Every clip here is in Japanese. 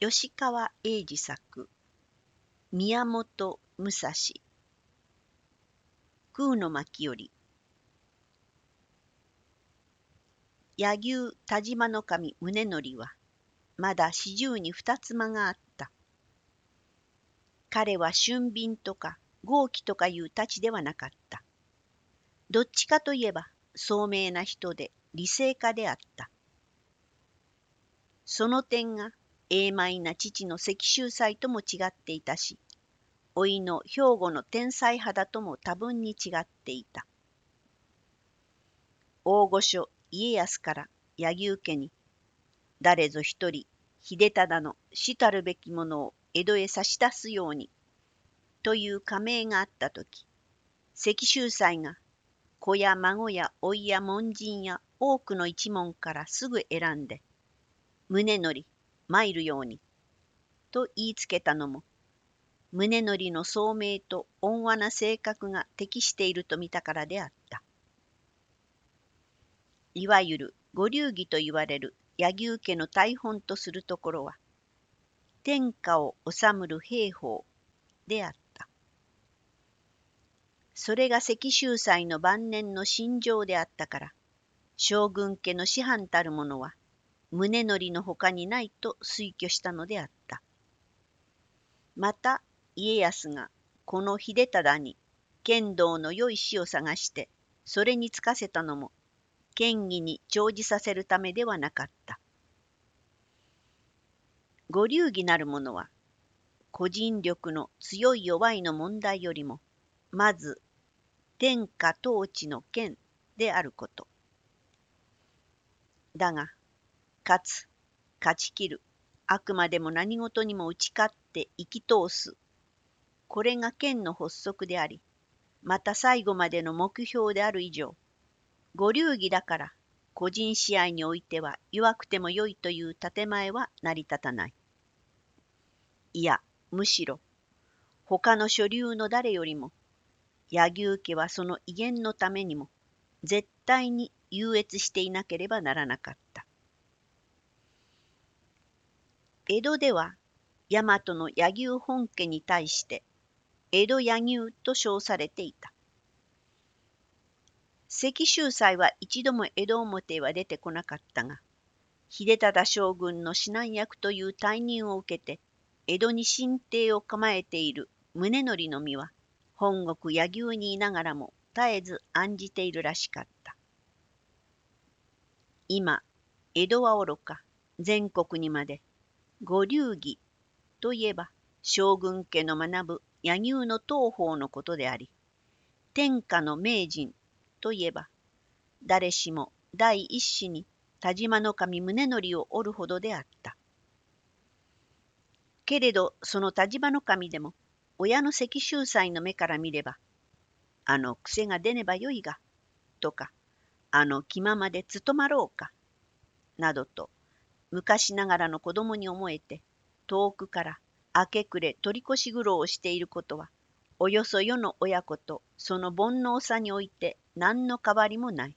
吉川英治作宮本武蔵。空の巻より。柳生田島の神宗則はまだ四十に二つ間があった。彼は俊敏とか豪気とかいう太刀ではなかった。どっちかといえば聡明な人で理性家であった。その点が永邁な父の石州祭とも違っていたし、老いの兵庫の天才肌とも多分に違っていた。大御所家康から柳生家に、誰ぞ一人秀忠の死たるべきものを江戸へ差し出すように、という加盟があったとき、石州祭が子や孫や甥や門人や多くの一門からすぐ選んで、宗則、参るように、と言いつけたのも、宗則の聡明と温和な性格が適していると見たからであった。いわゆる五流儀と言われる柳生家の大本とするところは、天下を治むる兵法であった。それが石州祭の晩年の心情であったから、将軍家の師範たる者は、宗則のほかにないと推挙したのであった。また家康がこの秀忠に剣道の良い死を探してそれにつかせたのも権威に長じさせるためではなかった。ご流儀なる者は個人力の強い弱いの問題よりもまず天下統治の権であること。だが勝つ、勝ち切る、あくまでも何事にも打ち勝って生き通す。これが剣の発足であり、また最後までの目標である以上、ご流儀だから個人試合においては弱くても良いという建前は成り立たない。いや、むしろ、他の所流の誰よりも、柳生家はその威厳のためにも、絶対に優越していなければならなかった。江戸では大和の柳生本家に対して江戸柳生と称されていた。関州祭は一度も江戸表へは出てこなかったが、秀忠将軍の指南役という退任を受けて、江戸に神帝を構えている宗則の実は、本国柳生にいながらも絶えず案じているらしかった。今、江戸はおろか、全国にまで五流儀といえば将軍家の学ぶ柳生の東方のことであり、天下の名人といえば、誰しも第一子に田島の神宗則をおるほどであった。けれどその田島の神でも親の石州祭の目から見れば、あの癖が出ねばよいが、とか、あの気ままで務まろうか、などと昔ながらの子供に思えて、遠くから明け暮れ取り越し苦労をしていることは、およそ世の親子とその煩悩さにおいて何の変わりもない。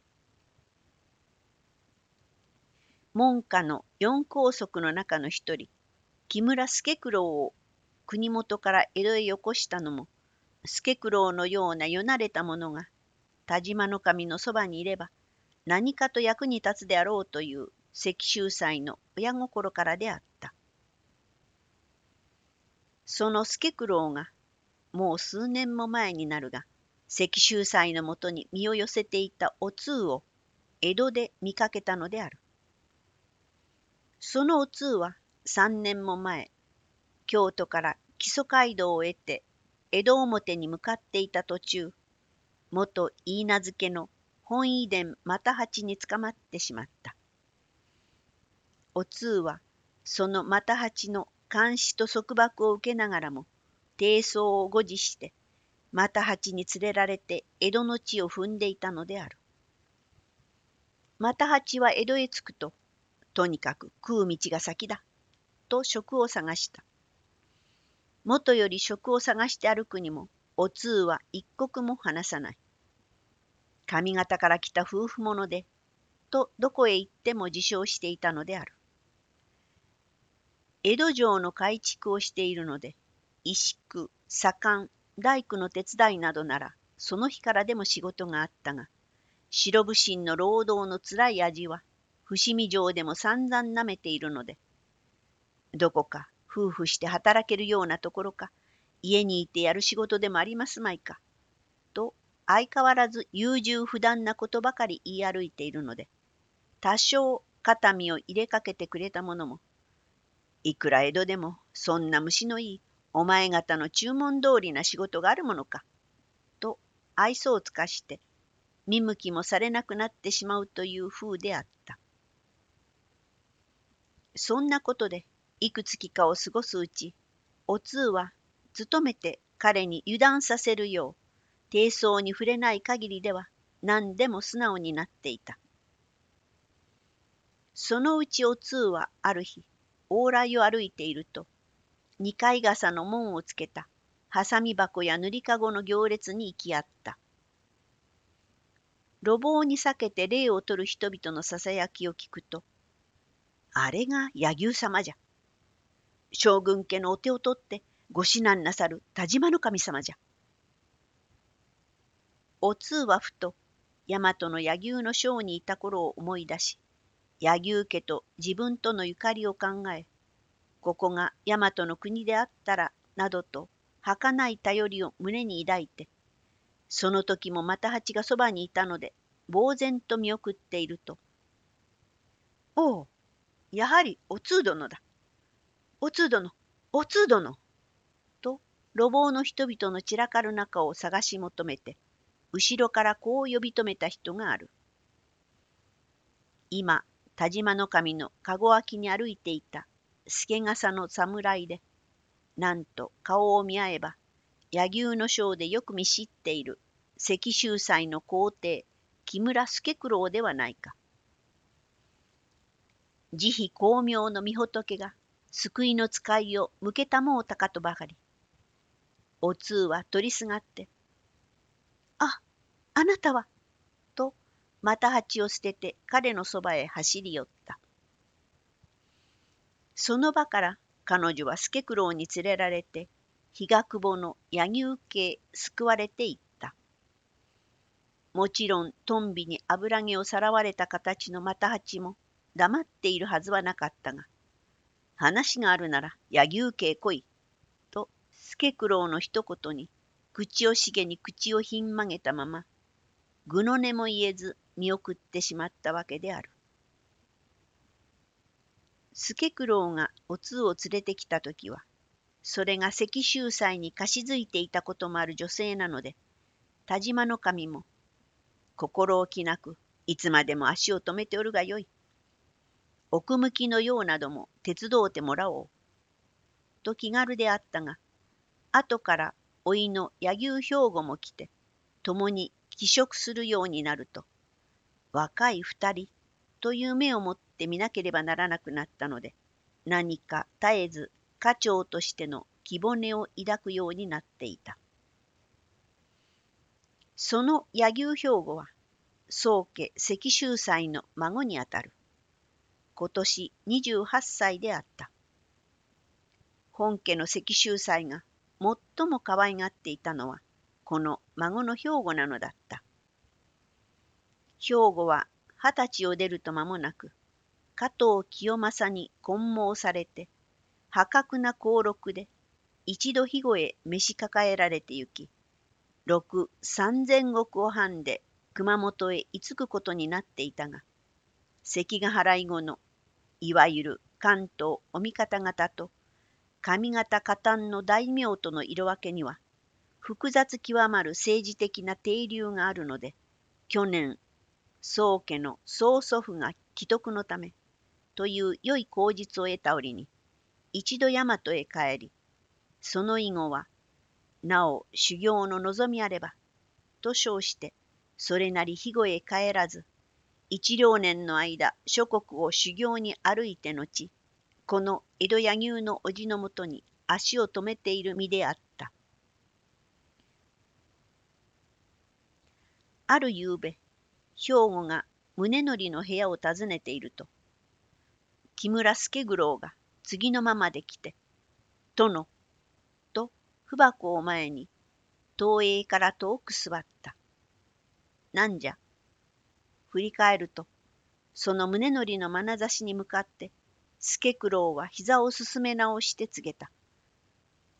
門下の四皇族の中の一人、木村助九郎を国元から江戸へよこしたのも、助九郎のようなよなれた者が田島の神のそばにいれば何かと役に立つであろうという石州祭の親心からであった。その助九郎がもう数年も前になるが石州祭のもとに身を寄せていたお通を江戸で見かけたのである。そのお通は三年も前京都から木曽街道を得て江戸表に向かっていた途中元言い名付けの本意伝又八に捕まってしまった。お通はその又八の監視と束縛を受けながらも低層を誤示して又八に連れられて江戸の地を踏んでいたのである。又八は江戸へ着くととにかく食う道が先だと職を探した。もとより職を探して歩くにもお通は一刻も離さない。上方から来た夫婦者でとどこへ行っても自称していたのである。江戸城の改築をしているので、石工、左官、大工の手伝いなどなら、その日からでも仕事があったが、白武神の労働のつらい味は、伏見城でも散々なめているので、どこか夫婦して働けるようなところか、家にいてやる仕事でもありますまいか、と相変わらず優柔不断なことばかり言い歩いているので、多少肩身を入れかけてくれたものも、いくら江戸でもそんな虫のいいお前方の注文通りな仕事があるものか、と愛想を尽かして見向きもされなくなってしまうという風であった。そんなことでいくつきかを過ごすうち、お通は努めて彼に油断させるよう、低層に触れない限りでは何でも素直になっていた。そのうちお通はある日、往来を歩いていると、二階傘の門をつけた、はさみ箱や塗りかごの行列に行き合った。路傍に避けて礼を取る人々のささやきを聞くと、あれが柳生様じゃ。将軍家のお手を取ってご指南なさる田島の神様じゃ。お通はふと大和の柳生の将にいた頃を思い出し、柳生家と自分とのゆかりを考え、ここが大和の国であったら、などと儚い頼りを胸に抱いて、その時も又八がそばにいたので、呆然と見送っていると、おお、やはりお通殿だ。お通殿、お通殿。と、路傍の人々の散らかる中を探し求めて、後ろからこう呼び止めた人がある。今、田島の神の籠脇に歩いていた助笠の侍で、なんと顔を見合えば、柳生の章でよく見知っている石州祭の皇帝木村助九郎ではないか。慈悲巧妙の御仏が救いの使いを向けたもうたかとばかり。お通は取りすがって、あ、あなたは、また鉢を捨てて彼のそばへ走り寄った。その場から彼女は助九郎に連れられて、日が久保の柳生家へ救われていった。もちろん、トンビに油毛をさらわれた形の又八も黙っているはずはなかったが、話があるなら柳生家へ来い、と助九郎の一言に、口をしげに口をひん曲げたまま、ぐの音も言えず見送ってしまったわけである。助九郎がお通を連れてきた時は、それが石州祭に貸し付いていたこともある女性なので、田島の神も、心置きなく、いつまでも足を止めておるがよい。奥向きのようなども手伝うてもらおう。と気軽であったが、後から老いの柳生兵庫も来て、共に帰職するようになると、若い二人という目を持って見なければならなくなったので、何か絶えず家長としての気骨を抱くようになっていた。その柳生兵庫は、宗家石州祭の孫にあたる。今年28歳であった。本家の石州祭が最も可愛がっていたのは、この孫の兵庫なのだった。兵庫は二十歳を出ると間もなく、加藤清正に混毛されて、破格な俸禄で、一度肥後へ召し抱えられて行き、六三千石を半で熊本へ居つくことになっていたが、関ヶ原以後の、いわゆる関東お味方方と、上方加担の大名との色分けには、複雑極まる政治的な定流があるので、去年、宗家の曽祖父が既得のため、という良い口実を得た折に、一度大和へ帰り、その以後は、なお修行の望みあれば、と称して、それなり肥後へ帰らず、一両年の間諸国を修行に歩いて後、この江戸柳生の叔父のもとに足を止めている身であった。ある夕べ、兵庫が宗則の部屋を訪ねていると、木村助九郎が次のままで来て、殿、と不箱を前に、東映から遠く座った。なんじゃ。振り返ると、その胸のりの眼差しに向かって、助九郎は膝を進め直して告げた。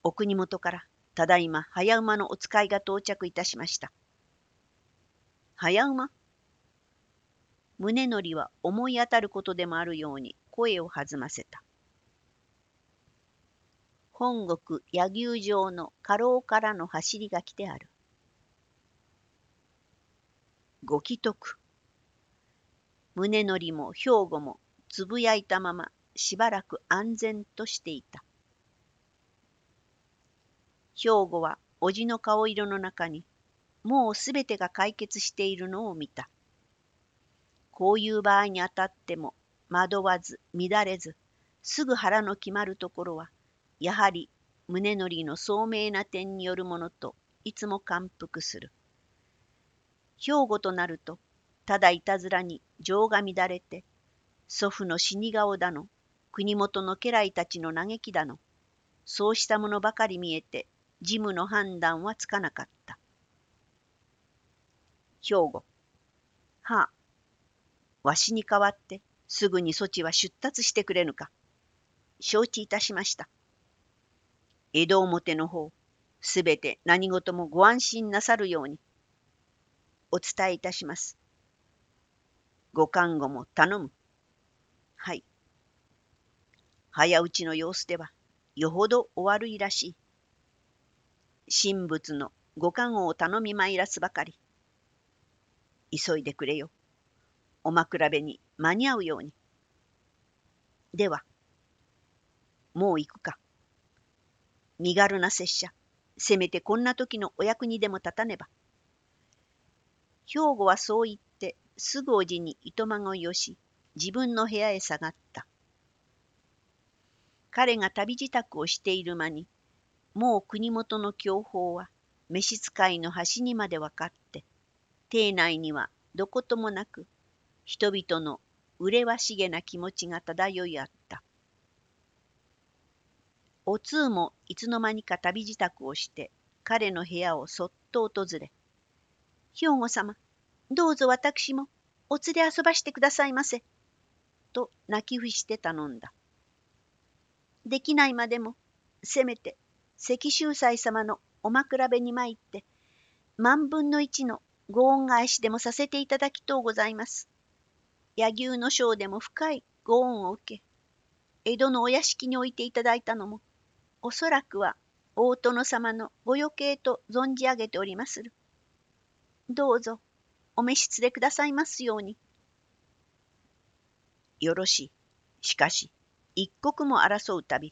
お国元から、ただいま早馬のお使いが到着いたしました。早馬胸のりは思い当たることでもあるように声を弾ませた。本国柳生城の家老からの走りが来てある。ご既得。胸のりも兵庫もつぶやいたまましばらく安全としていた。兵庫はおじの顔色の中にもうすべてが解決しているのを見た。こういう場合にあたっても惑わず乱れずすぐ腹の決まるところはやはり宗則の聡明な点によるものといつも感服する。兵庫となるとただいたずらに情が乱れて祖父の死に顔だの国元の家来たちの嘆きだのそうしたものばかり見えて事務の判断はつかなかった。兵庫はあわしに代わってすぐにそちは出立してくれぬか。承知いたしました。江戸表の方、すべて何事もご安心なさるように、お伝えいたします。ご看護も頼む。はい。早打ちの様子では、よほどお悪いらしい。神仏のご看護を頼みまいらすばかり。急いでくれよ。お枕べに間に合うように。では、もう行くか。身軽な拙者、せめてこんな時のお役にでも立たねば。兵庫はそう言って、すぐおじに糸まごいをし、自分の部屋へ下がった。彼が旅支度をしている間に、もう国元の享保は召使いの端にまで分かって、邸内にはどこともなく人々の麗しげな気持ちが漂いあった。お通もいつの間にか旅支度をして彼の部屋をそっと訪れ、兵庫様、どうぞ私もお連れ遊ばしてくださいませ。と泣き伏して頼んだ。できないまでも、せめて関秀斎様のお枕辺に参って、万分の一のご恩返しでもさせていただきとうございます。柳生の章でも深いご恩を受け、江戸のお屋敷に置いていただいたのも、おそらくは大殿様のご余計と存じ上げておりまする。どうぞ、お召し連れくださいますように。よろしい。しかし、一刻も争うたび、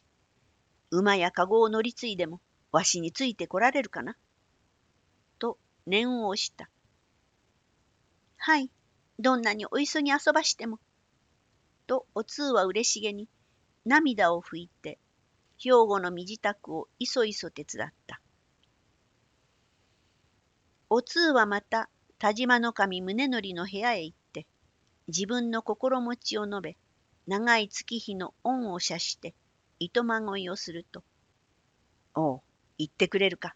馬や籠を乗り継いでも、わしについてこられるかな？と念を押した。はい、どんなにお急ぎ遊ばしても。とお通はうれしげに涙を拭いて兵庫の身支度をいそいそ手伝った。お通はまた田島の神宗則の部屋へ行って自分の心持ちを述べ長い月日の恩を謝して糸まごいをすると「おう言ってくれるか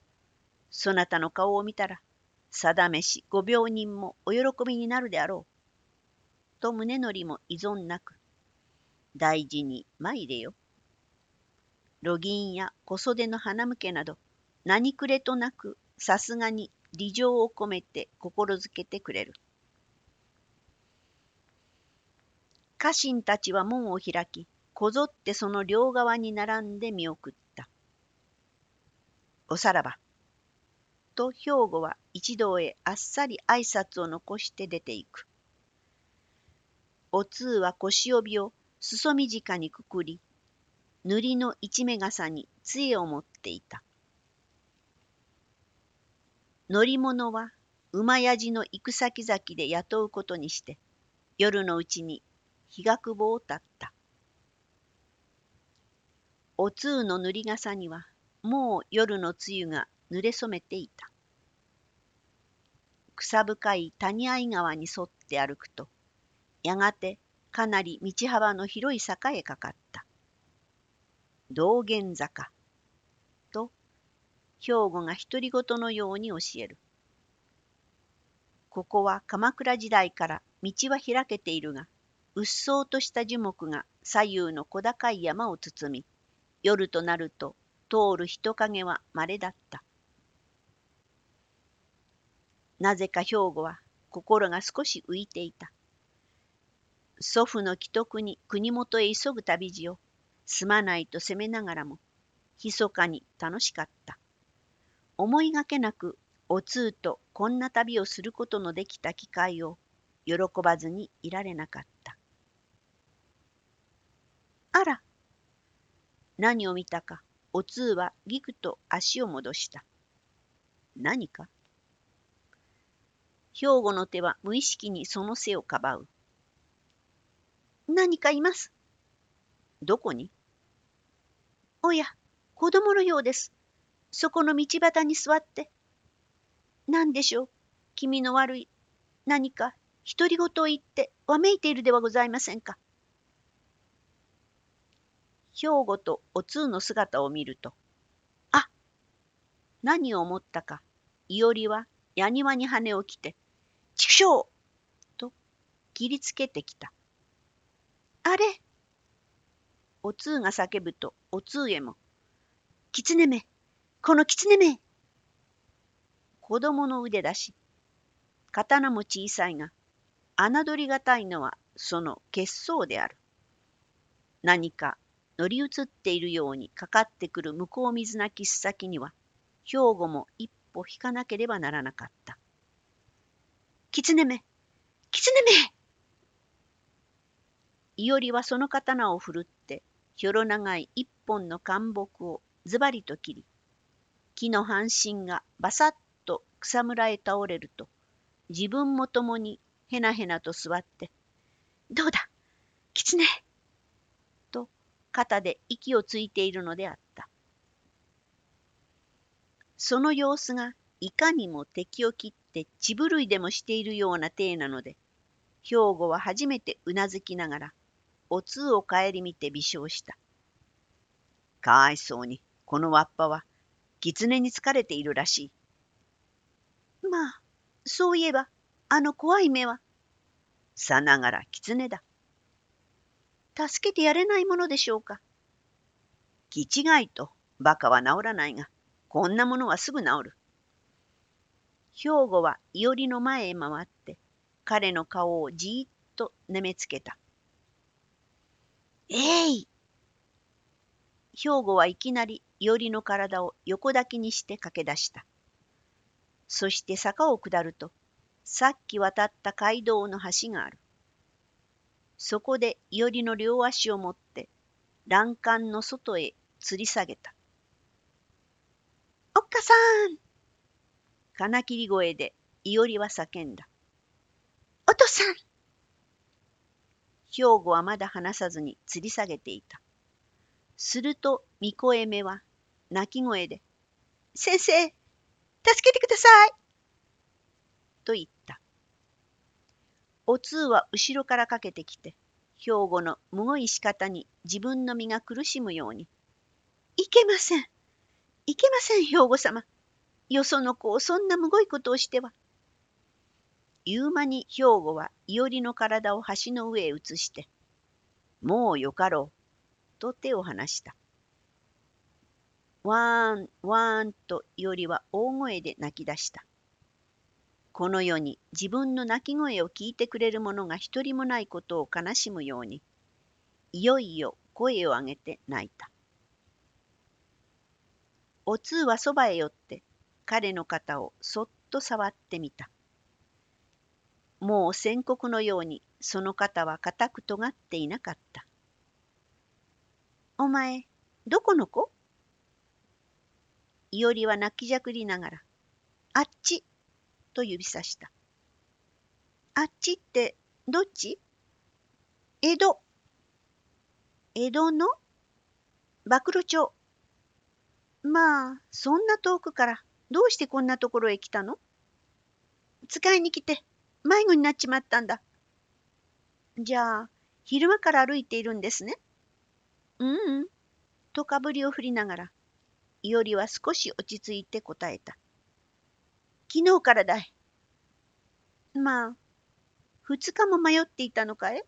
そなたの顔を見たら定めしご病人もお喜びになるであろう。と宗則も依存なく、大事に参れよ。路銀や小袖の花向けなど、何くれとなくさすがに利情を込めて心づけてくれる。家臣たちは門を開き、こぞってその両側に並んで見送った。おさらば。と兵庫は一同へあっさり挨拶を残して出ていく。お通は腰帯を裾短にくくり、塗りの一目傘に杖を持っていた。乗り物は馬やじの行く先々で雇うことにして、夜のうちに日が久保を立った。お通の塗り傘にはもう夜の露が濡れ染めていた。草深い谷合川に沿って歩くと、やがてかなり道幅の広い坂へかかった。道玄坂。と、兵庫が独り言のように教える。ここは鎌倉時代から道は開けているが、うっそうとした樹木が左右の小高い山を包み、夜となると通る人影は稀だった。なぜか兵庫は心が少し浮いていた。祖父の既得に国元へ急ぐ旅路をすまないと責めながらも、密かに楽しかった。思いがけなくお通とこんな旅をすることのできた機会を喜ばずにいられなかった。あら何を見たかお通はぎくと足を戻した。何か？兵庫の手は無意識にその背をかばう。何かいます？どこに？おや、子供のようです。そこの道端に座って。何でしょう、気味の悪い、何か独り言を言ってわめいているではございませんか。兵庫とお通の姿を見ると、あ何を思ったか、いおりは矢庭に羽を着て、畜生と切りつけてきた。あれ？お通が叫ぶと、お通へも、狐め、この狐め子供の腕だし、刀も小さいが、侮りがたいのはその血相である。何か乗り移っているようにかかってくる向こう水なきす先には、兵庫も一歩引かなければならなかった。狐め狐めいおりはその刀を振るって、ひょろ長い一本の干木をズバリと切り、木の半身がバサッと草むらへ倒れると、自分も共にへなへなと座って、どうだ狐？と肩で息をついているのであった。その様子がいかにも敵を切って血震いでもしているような体なので、兵庫は初めてうなずきながら、お通を顧みて微笑した。かわいそうに、このわっぱは、狐に疲れているらしい。まあ、そういえば、あの怖い目は。さながら狐だ。助けてやれないものでしょうか。気違いと、馬鹿は治らないが、こんなものはすぐ治る。兵庫はいおりの前へ回って、彼の顔をじーっとねめつけた。えい兵庫はいきなりいおりの体を横抱きにして駆け出した。そして坂を下ると、さっき渡った街道の橋がある。そこでいおりの両足を持って、欄干の外へ吊り下げた。おっかさん金切り声でいおりは叫んだ。お父さん兵庫はまだ話さずに吊り下げていた。すると、巫女えめは、泣き声で、先生、助けてくださいと言った。お通は後ろからかけてきて、兵庫のむごい仕方に自分の身が苦しむように、いけません。いけません、兵庫様。よその子をそんなむごいことをしては。言う間に兵庫はいおりの体を橋の上へ移して、もうよかろう、と手を離した。わーん、わーんといおりは大声で泣き出した。この世に自分の泣き声を聞いてくれる者が一人もないことを悲しむように、いよいよ声を上げて泣いた。お通はそばへ寄って彼の肩をそっと触ってみた。もう宣告のようにその肩は固く尖っていなかった。お前、どこの子？いおりは泣きじゃくりながら、あっちと指さした。あっちってどっち？江戸。江戸の？暴露町。まあ、そんな遠くからどうしてこんなところへ来たの？使いに来て迷子になっちまったんだ。じゃあ、昼間から歩いているんですね？ううん。とかぶりを振りながら、いおりは少し落ち着いて答えた。昨日からだい。まあ、二日も迷っていたのかい？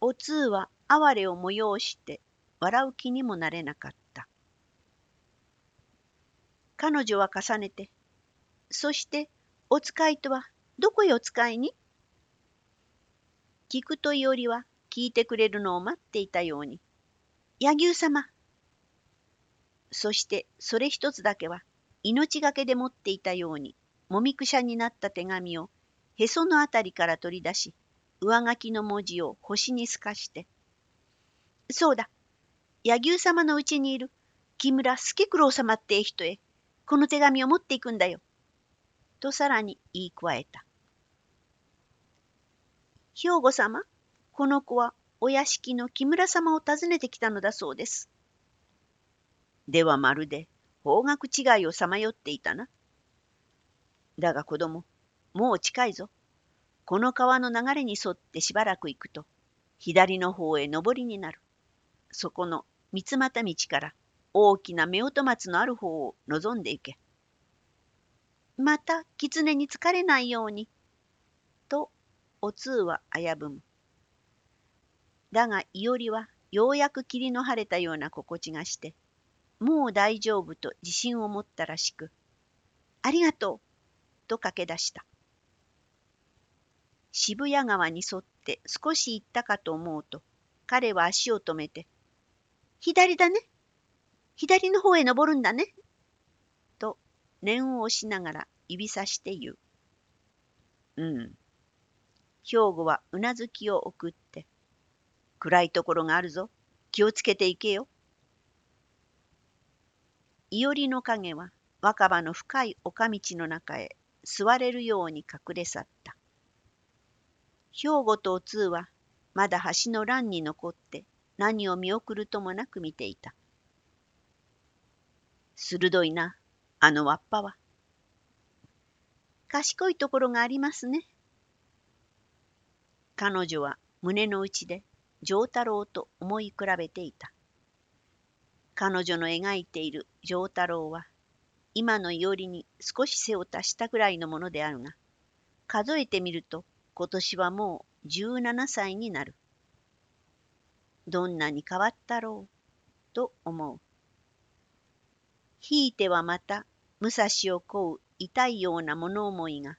お通は哀れを催して笑う気にもなれなかった。彼女は重ねて、そしてお使いとはどこへお使いに？聞くといおりは聞いてくれるのを待っていたように、柳生様。そしてそれ一つだけは命がけで持っていたように、もみくしゃになった手紙をへそのあたりから取り出し、上書きの文字を星に透かして、そうだ、柳生様のうちにいる木村助九郎様って人へ、この手紙を持っていくんだよ。とさらに言い加えた。兵庫様、この子はお屋敷の木村様を訪ねてきたのだそうです。ではまるで方角違いをさまよっていたな。だが子供、もう近いぞ。この川の流れに沿ってしばらく行くと、左の方へ上りになる。そこの三股道から大きな夫婦松のある方を望んでいけ。また狐に疲れないように。と、お通は危ぶむ。だが、いおりはようやく霧の晴れたような心地がして、もう大丈夫と自信を持ったらしく、ありがとうと駆け出した。渋谷川に沿って少し行ったかと思うと、彼は足を止めて、左だね。左の方へ登るんだね。と念を押しながら指さして言う。うん。兵庫はうなずきを送って、暗いところがあるぞ。気をつけていけよ。いおりの影は若葉の深い丘道の中へ座れるように隠れ去った。兵庫とお通はまだ橋の欄に残って何を見送るともなく見ていた。鋭いな、あのわっぱは。賢いところがありますね。彼女は胸の内で丈太郎と思い比べていた。彼女の描いている丈太郎は、今のいおりに少し背を足したぐらいのものであるが、数えてみると今年はもう17歳になる。どんなに変わったろう、と思う。ひいてはまた、武蔵を乞う痛いような物思いが、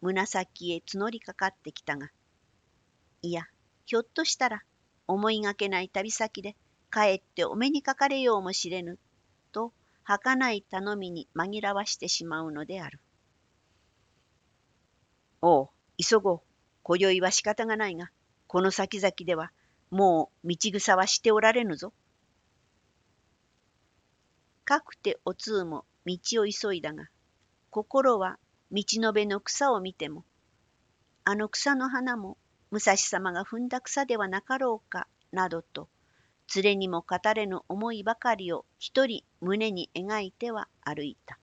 胸先へ募りかかってきたが、いや、ひょっとしたら、思いがけない旅先で、かえってお目にかかれようもしれぬ、と儚い頼みに紛らわしてしまうのである。おう、急ごう。今宵は仕方がないが、この先々では、もう道草はしておられぬぞ。かくてお通も道を急いだが、心は道の辺の草を見ても、あの草の花も武蔵様が踏んだ草ではなかろうか、などと、連れにも語れぬ思いばかりを一人胸に描いては歩いた。